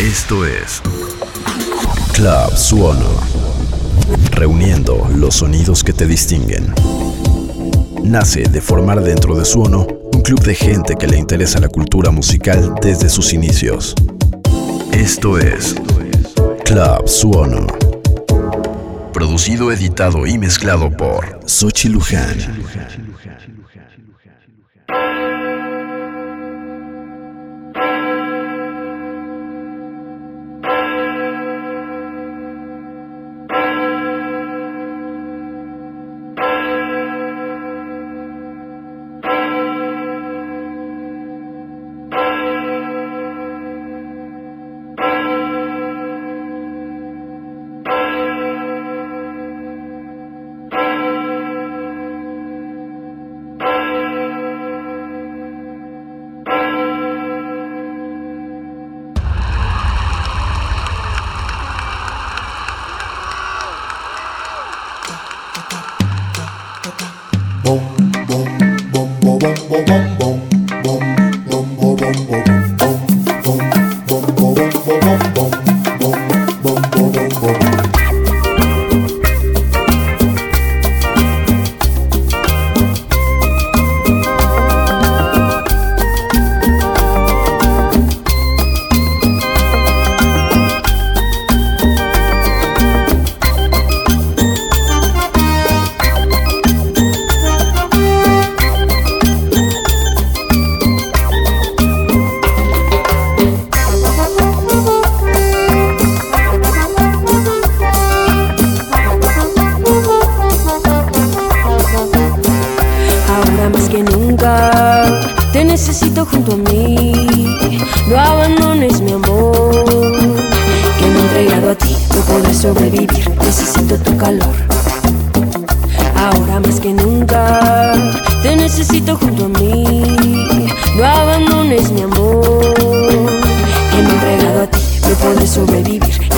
Esto es Club Suono, reuniendo los sonidos que te distinguen. Nace de formar dentro de Suono un club de gente que le interesa la cultura musical desde sus inicios. Esto es Club Suono. Producido, editado y mezclado por Sochi Luján.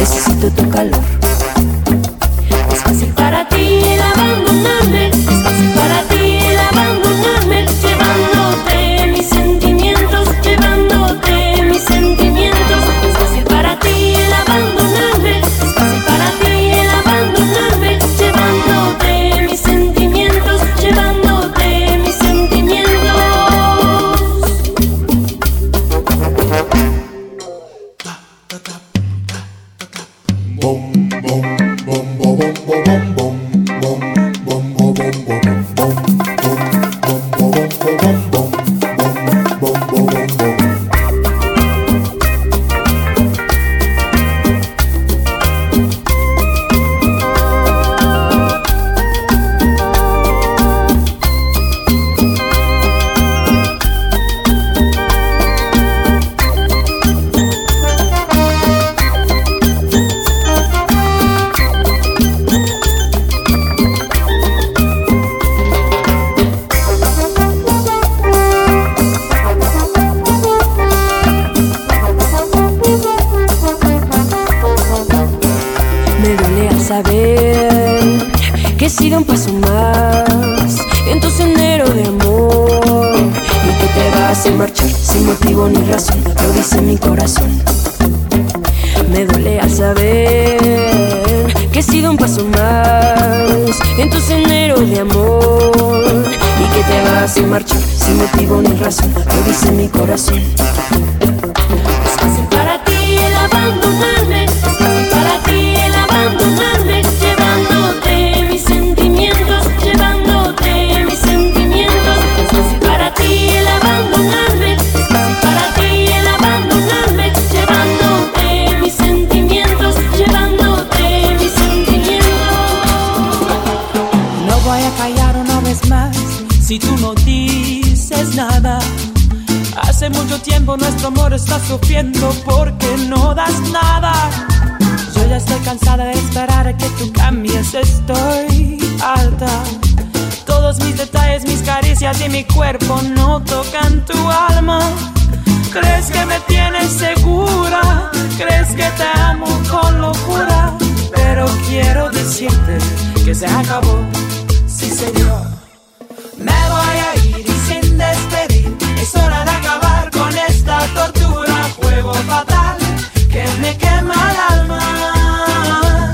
necesito tu calor. Es fácil para ti caricias y mi cuerpo no tocan tu alma. Crees que me tienes segura, crees que te amo con locura, pero quiero decirte que se acabó, sí señor. Me voy a ir y sin despedir, es hora de acabar con esta tortura, juego fatal que me quema el alma.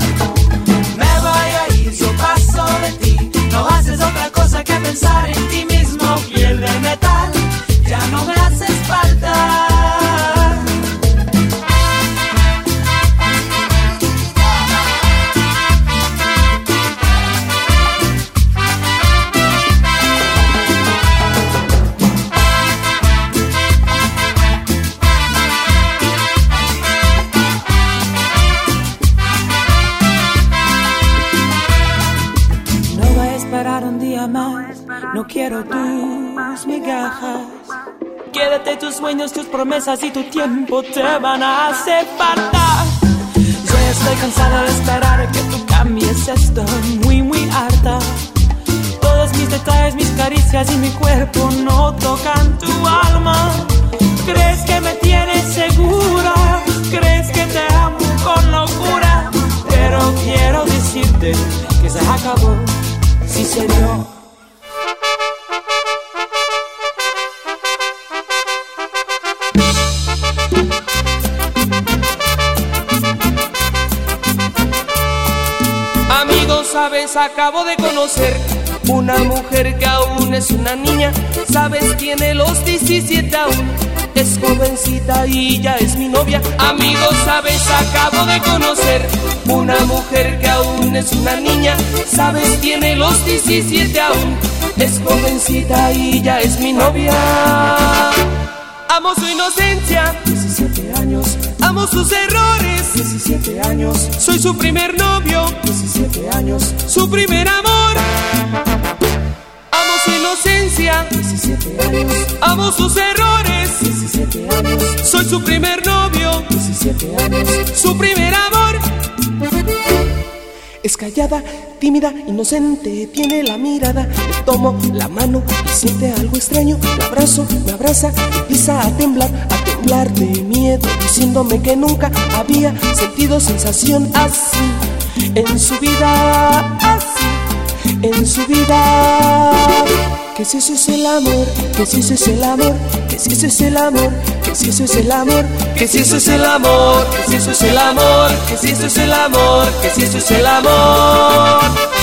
Me voy a ir, yo paso de ti, no haces otra cosa. pensare in te mismo. Tiempo te van a hacer falta. Yo estoy cansada de esperar que tú cambies, estoy muy, muy harta. Todos mis detalles, mis caricias y mi cuerpo no tocan tu alma. ¿Crees que me tienes segura? ¿Crees que te amo con locura? Pero quiero decirte que se acabó, sí señor. Sabes, acabo de conocer una mujer que aún es una niña. Sabes, tiene los 17 aún. Es jovencita y ya es mi novia. Amigos, sabes, acabo de conocer una mujer que aún es una niña. Sabes, tiene los 17 aún. Es jovencita y ya es mi novia. Amo su inocencia, 17 años. Amo sus errores, 17 años. Soy su primer novio, 17 años. Su primer amor. Amo su inocencia, 17 años. Amo sus errores, 17 años. Soy su primer novio, 17 años. Su primer amor. Es callada, tímida, inocente, tiene la mirada. Le tomo la mano y siente algo extraño. Me abrazo, me abraza, empieza a temblar, a temblar de miedo, diciéndome que nunca había sentido sensación así en su vida, así en su vida. Que si eso es el amor, que si eso es el amor, que si eso es el amor, que si eso es el amor, que si eso es el amor, que si eso es el amor, que si eso es el amor, que si eso es el amor.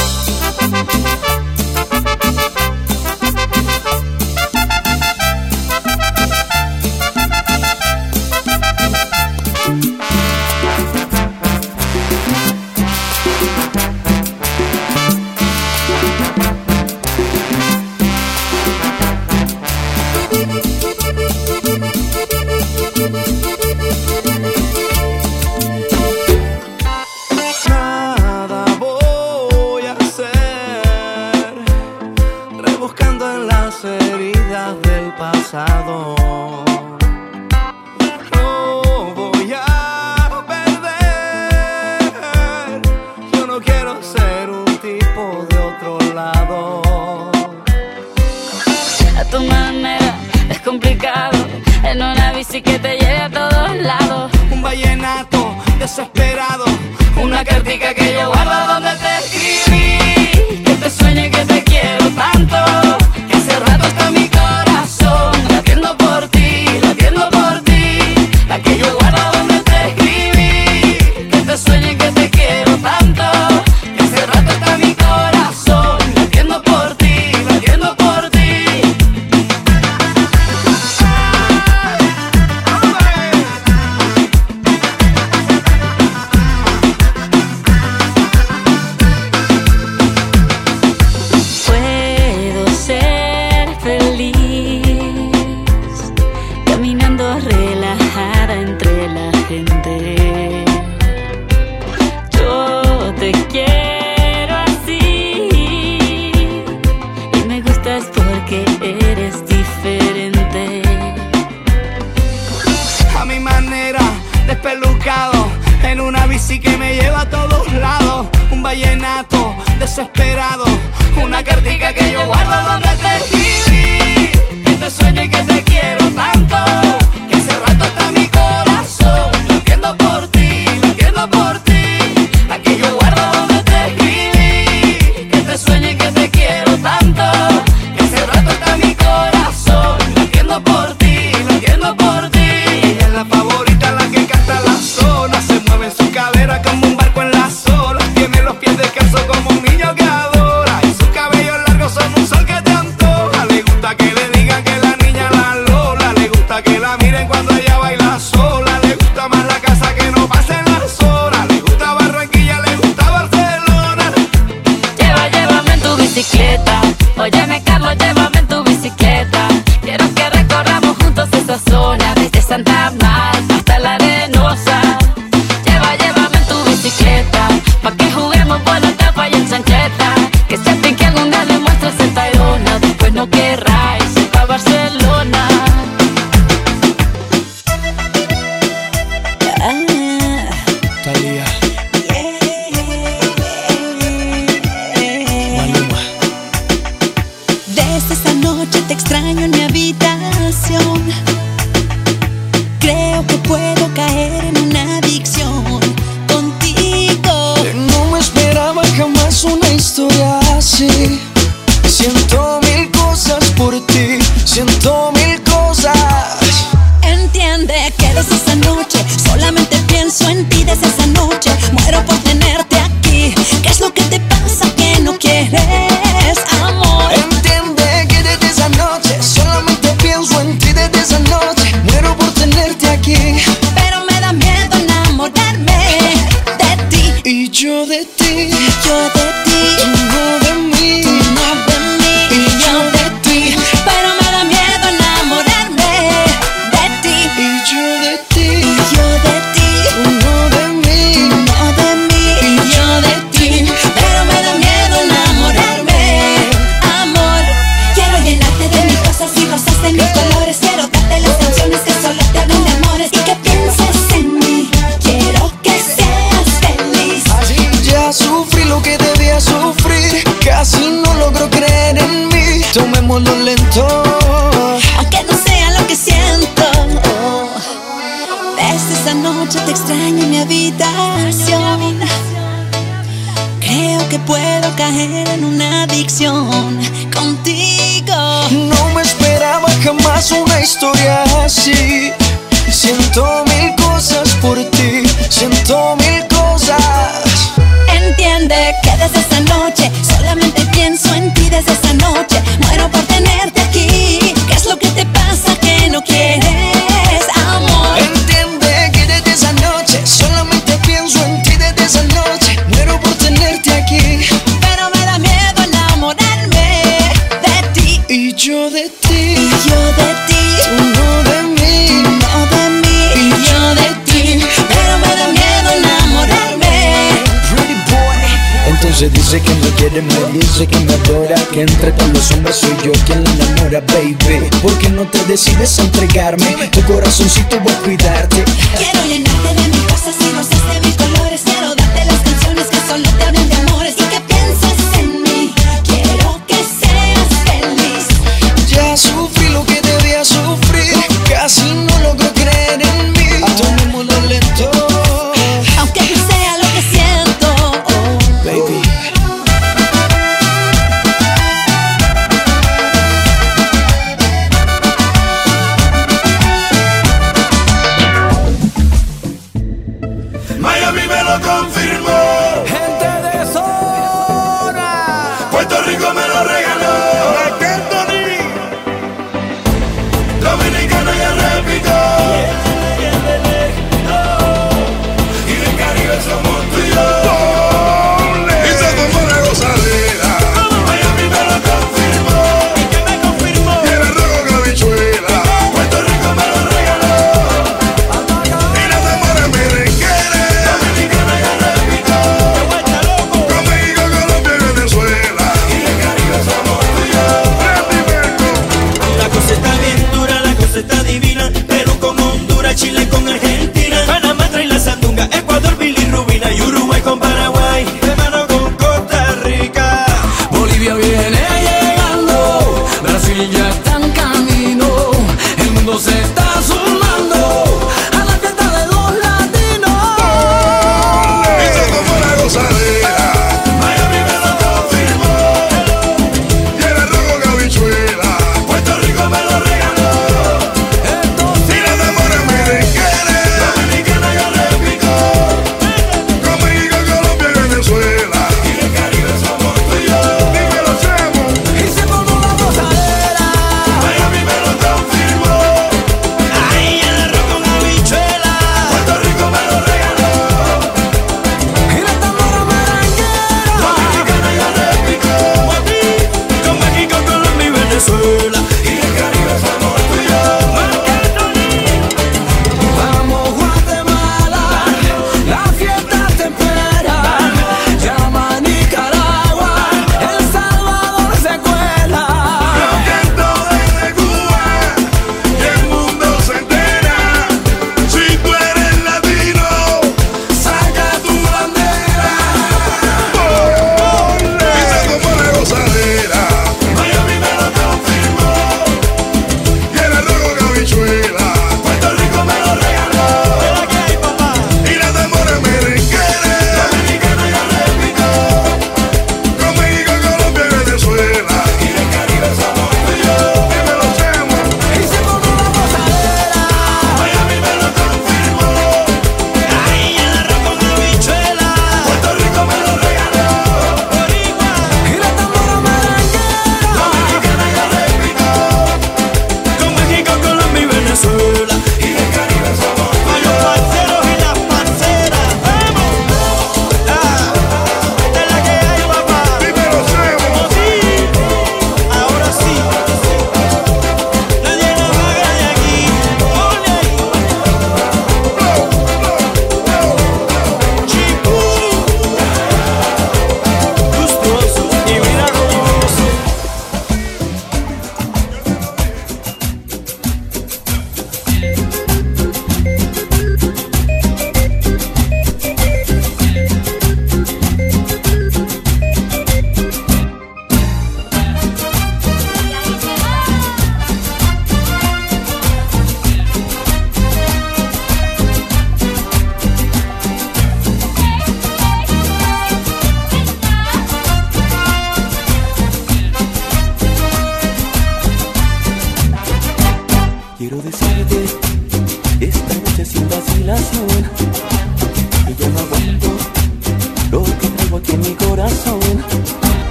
pero me da miedo enamorarme de ti. Y yo de ti, yo de ti. me dice que me adora Que entre todos los hombres soy yo quien la enamora, baby ¿Por qué no te decides a entregarme? Tu corazoncito voy a cuidarte Quiero llenarte de gonna come.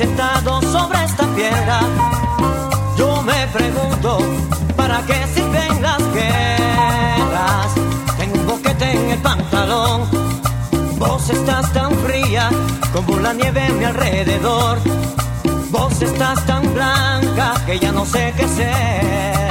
sentado sobre esta piedra, yo me pregunto, ¿para qué sirven las guerras? Tengo un boquete en el pantalón, vos estás tan fría como la nieve a mi alrededor, vos estás tan blanca que ya no sé qué ser.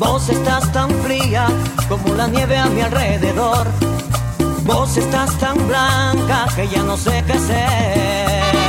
Vos estás tan fría como la nieve a mi alrededor. Vos estás tan blanca que ya no sé qué hacer.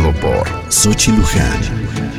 Por Sochi Luján.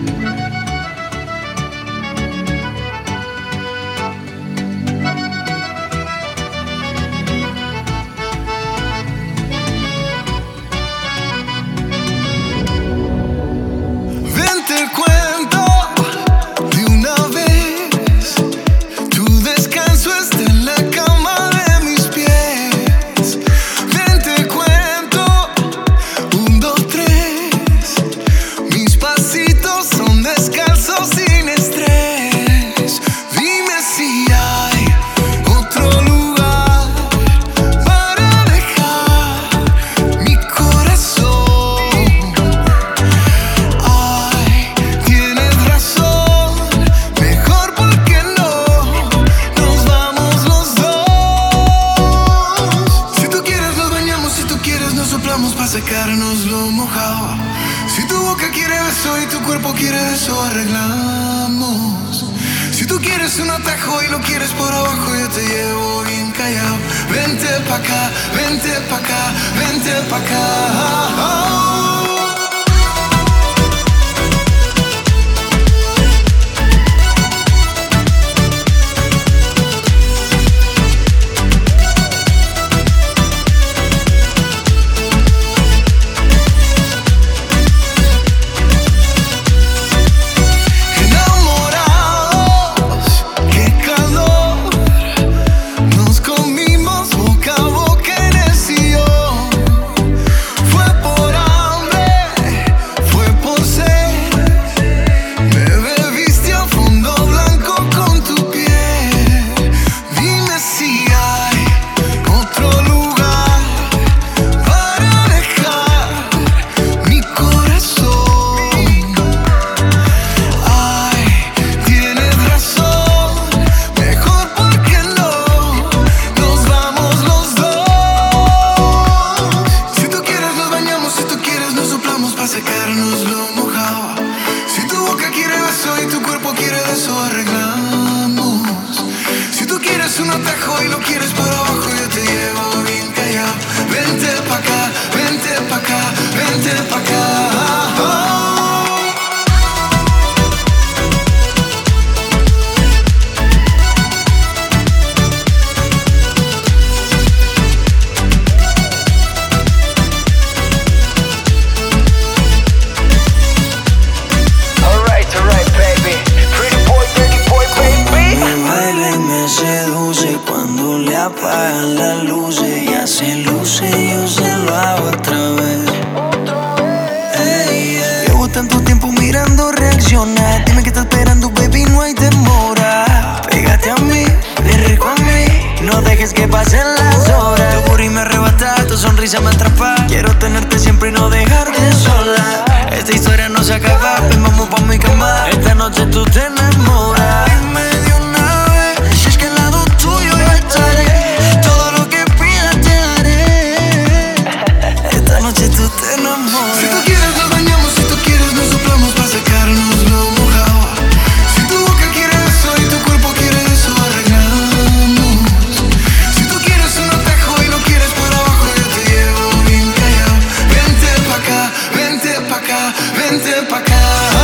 пока.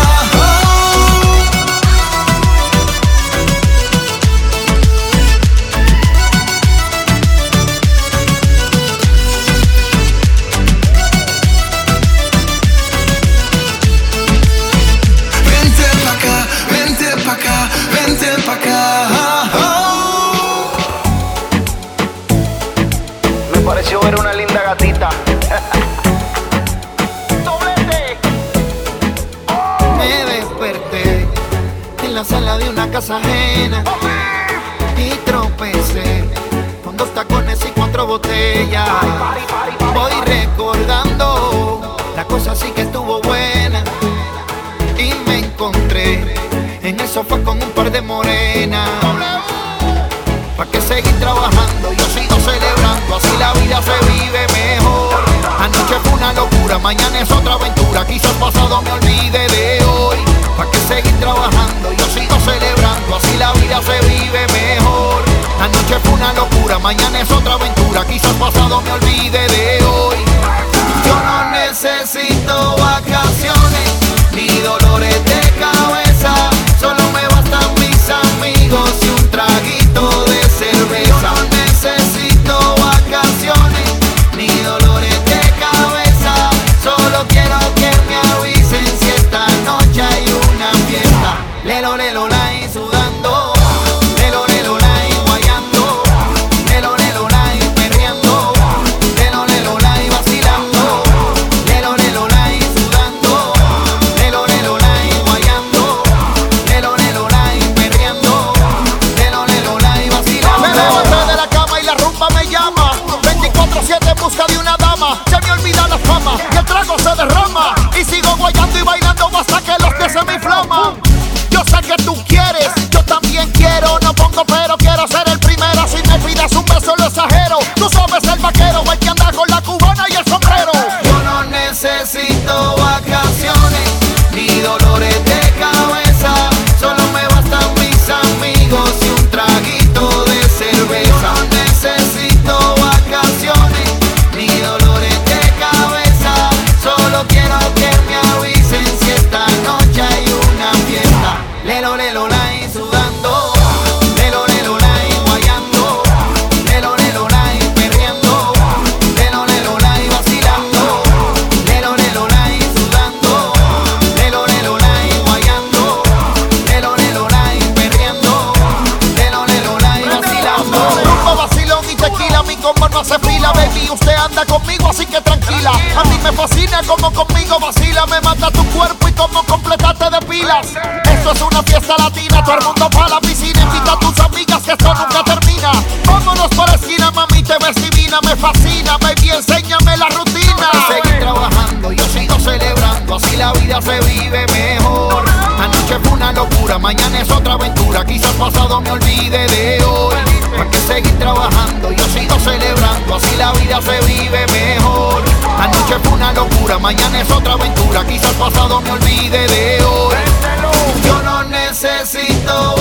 mañana es otra aventura. Quizás pasado me olvide de hoy. Pa' que seguir trabajando, yo sigo celebrando. Así la vida se vive mejor. Anoche fue una locura, mañana es otra aventura. Quizás pasado me olvide de hoy. Yo no necesito vacaciones ni dolores de cabeza. mañana es otra aventura. Quizá el pasado me olvide de hoy. Yo no necesito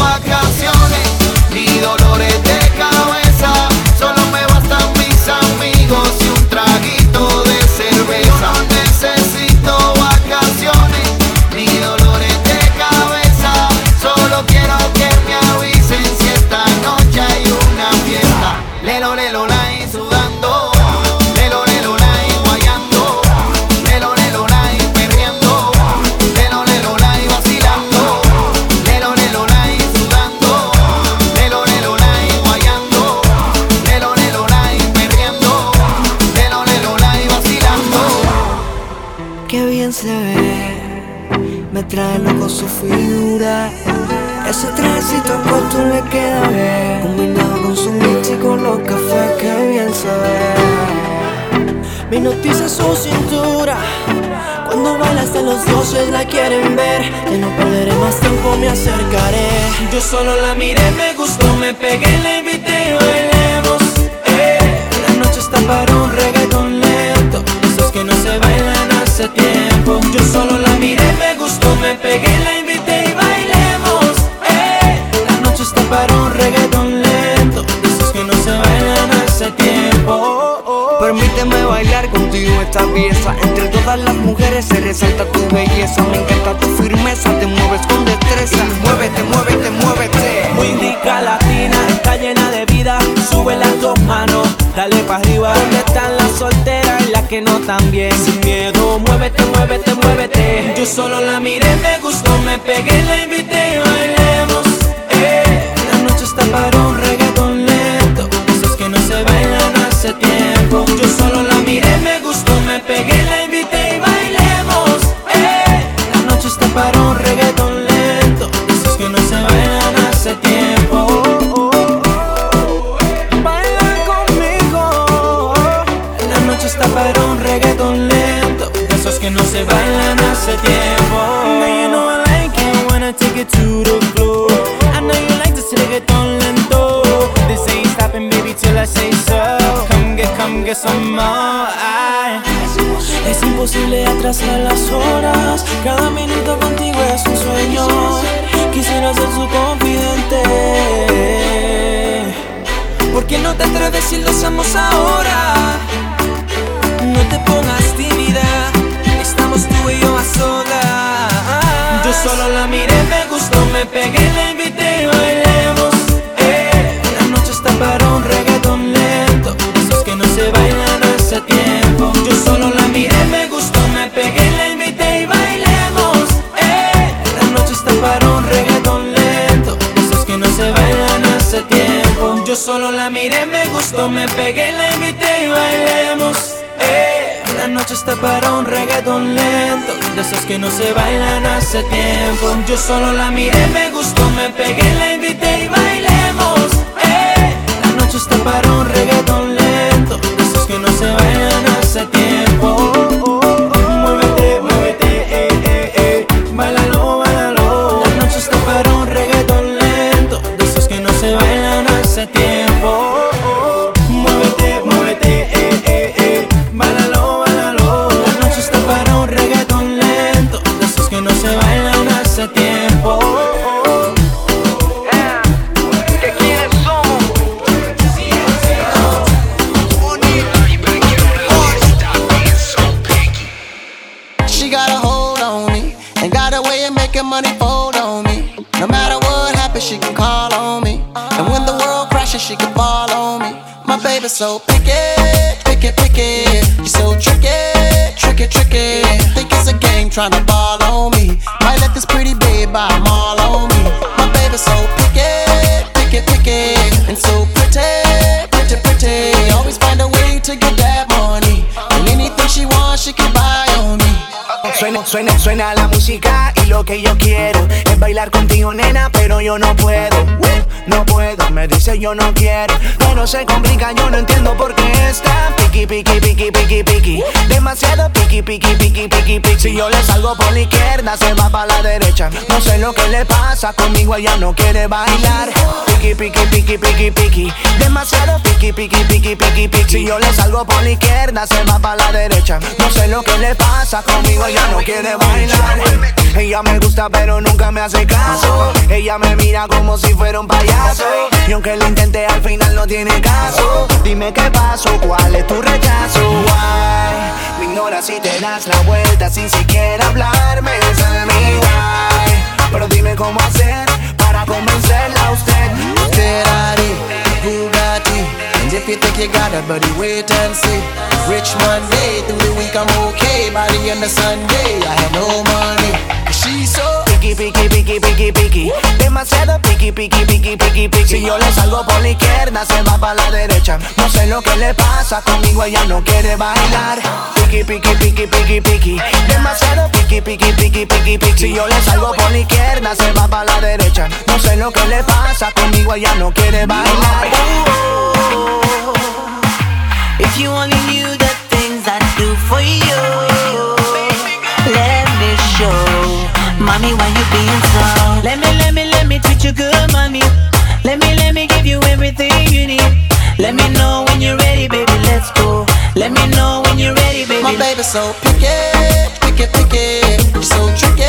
hipnotiza su cintura. Cuando baila hasta los dioses la quieren ver. Que no perderé más tiempo, me acercaré. Yo solo la miré, me gustó, me pegué, le atraviesa Entre todas las mujeres se resalta tu belleza. Me encanta tu firmeza, te mueves con destreza. Muévete, muévete, muévete. Muy rica latina, está llena de vida. Sube las dos manos, dale para arriba. ¿Dónde están las solteras y las que no también? Sin miedo, muévete, muévete, muévete. Yo solo la miré, me gustó, me pegué, la invité y bailemos. Eh. La noche está para un reggaetón lento. Esos que no se bailan hace tiempo pegué, la invité y bailemos. Eh. La noche está para un reggaeton lento. Esos que no se bailan hace tiempo. Oh, conmigo. La noche está para reggaeton lento. Esos que no se bailan hace tiempo. Now you know I like it when I take it to the floor. I know you like this reggaeton lento. This ain't stopping, baby, till I say so. Come get, come get some more. Imposible atrasar las horas. Cada minuto contigo es un sueño. Quisiera ser su confidente. ¿Por qué no te atreves si lo hacemos ahora? No te pongas tímida. Estamos tú y yo a solas. Yo solo la miré, me gustó, me pegué, la invité y bailemos. Eh. La noche está para un reggaeton lento. Esos que no se bailan hace tiempo Yo solo la miré, me gustó, me pegué, la invité y bailemos eh. La noche está para un reggaeton lento Esos que no se bailan hace tiempo Yo solo la miré, me gustó, me pegué, la invité y bailemos eh. La noche está para un reggaeton lento De esos que no se bailan hace tiempo Yo solo la miré, me gustó, me pegué, la invité y bailemos eh. La noche está para un reggaeton lento De esos que no se bailan it's a game trying to ball on me. Might let this pretty babe buy 'em all on me. My baby's so picky, picky, picky. And so pretty, pretty, pretty. Always find a way to get that money. And anything she wants, she can buy on me. Suena, suena, suena la música y lo que yo quiero es bailar contigo, nena, pero yo no puedo. No puedo, me dice yo no quiero. Pero se complica, yo no entiendo por qué está piqui, piqui, piqui, piqui, piqui. Demasiado piqui, piqui, piqui, piqui, piqui. Si yo le salgo por la izquierda, se va para la derecha. No sé lo que le pasa, conmigo ella no quiere bailar. Piqui, piqui, piqui, piqui, piqui. Demasiado piqui, piqui, piqui, piqui, piqui. Si yo le salgo por la izquierda, se va para la derecha. No sé lo que le pasa, conmigo ella no quiere bailar. Ella me gusta, pero nunca me hace caso. Ella me mira como si fuera un payaso. Y aunque lo intenté, al final no tiene caso. Dime qué pasó, cuál es tu rechazo. Why? Me ignoras y te das la vuelta sin siquiera hablarme. Es mi why. Pero dime cómo hacer para convencerla a usted. Ferrari, Bugatti. And if you think you got it, buddy, wait and see. Rich Monday, through the week I'm okay. By the end of Sunday, I have no money. She's so Piqui, piqui, piqui, piqui, piqui. Demasiado piqui, piqui, piqui, piqui, piqui. Si yo le salgo por la izquierda, se va para la derecha. No sé lo que le pasa, conmigo ella no quiere bailar. Piqui, piqui, piqui, piqui, piqui. Demasiado piqui, piqui, piqui, piqui, piqui. Si yo le salgo por la izquierda, se va para la derecha. No sé lo que le pasa, conmigo ella no quiere bailar. If you only knew the things I do for you, let me show. Mommy, why you being so? Let me, let me, let me treat you good, mommy. Let me, let me give you everything you need. Let me know when you're ready, baby. Let's go. Let me know when you're ready, baby. My baby's so picky, picky, picky. So tricky,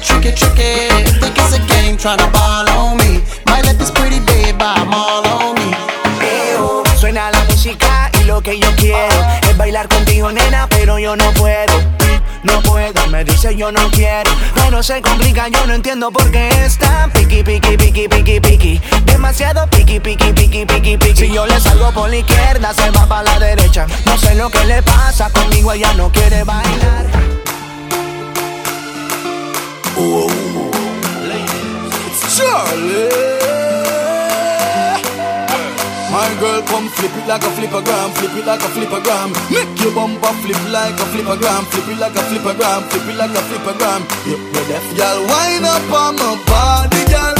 tricky, tricky. Think it's a game trying to ball on me. Might let this pretty babe buy 'em all on me. Eo, Suena la música y lo que yo quiero es bailar contigo, nena, pero yo no puedo. No puedo, me dice yo no quiero. Pero se complica, yo no entiendo por qué está piqui, piqui, piqui, piqui, piqui. Demasiado piqui, piqui, piqui, piqui, piqui. Si yo le salgo por la izquierda, se va para la derecha. No sé lo que le pasa, conmigo ella no quiere bailar. Charlie. Girl, come flip it like a flippergram, flip it like a flippergram. Make your bumper flip like a flippergram, flip it like a flippergram, flip it like a flippergram. Yep, you're deaf. Girl, wind up on my body, girl.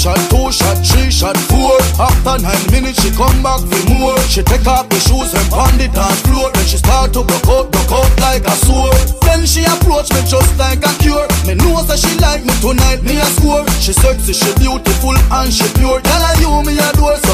shot, two shot, three shot, four. After nine minutes, she come back for more. She take off the shoes and on the dance floor. Then she start to broke out, broke out like a sore. Then she approach me just like a cure. Me knows that she like me tonight, me a score. She sexy, she beautiful and she pure. Tell her you me adore. So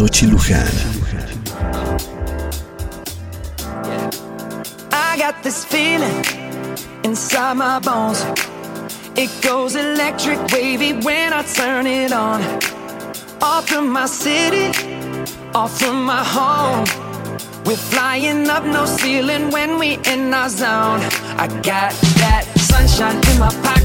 Sochi Luján. I got this feeling inside my bones. It goes electric wavy when I turn it on. Off from my city, off from my home. We're flying up no ceiling when we in our zone. I got that sunshine in my pocket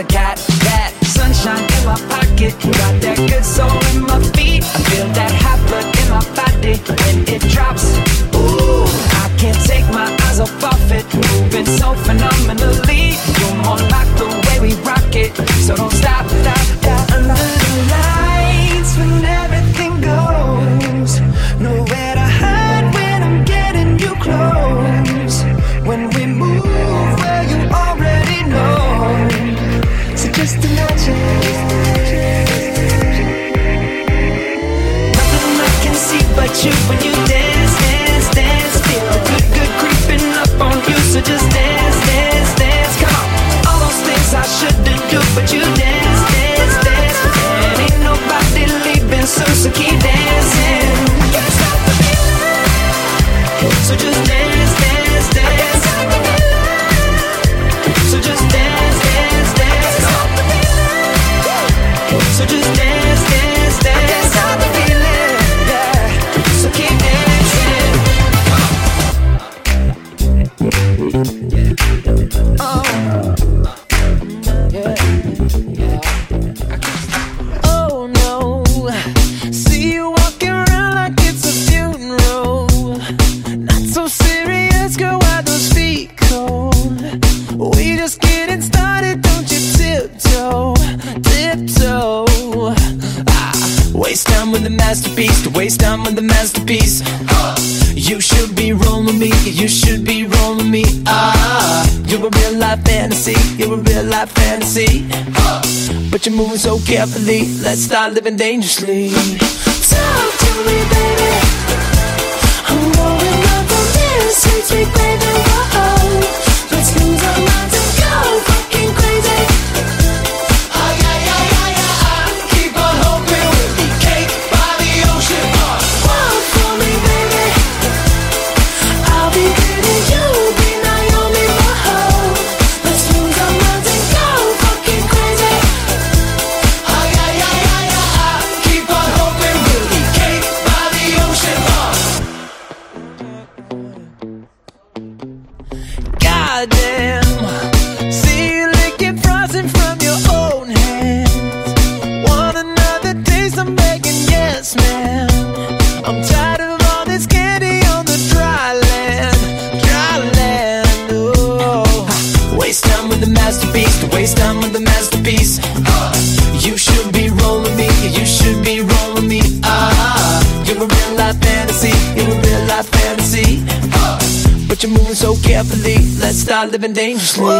a cat living dangerously live in dangerously.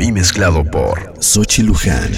Y mezclado por Sochi Luján.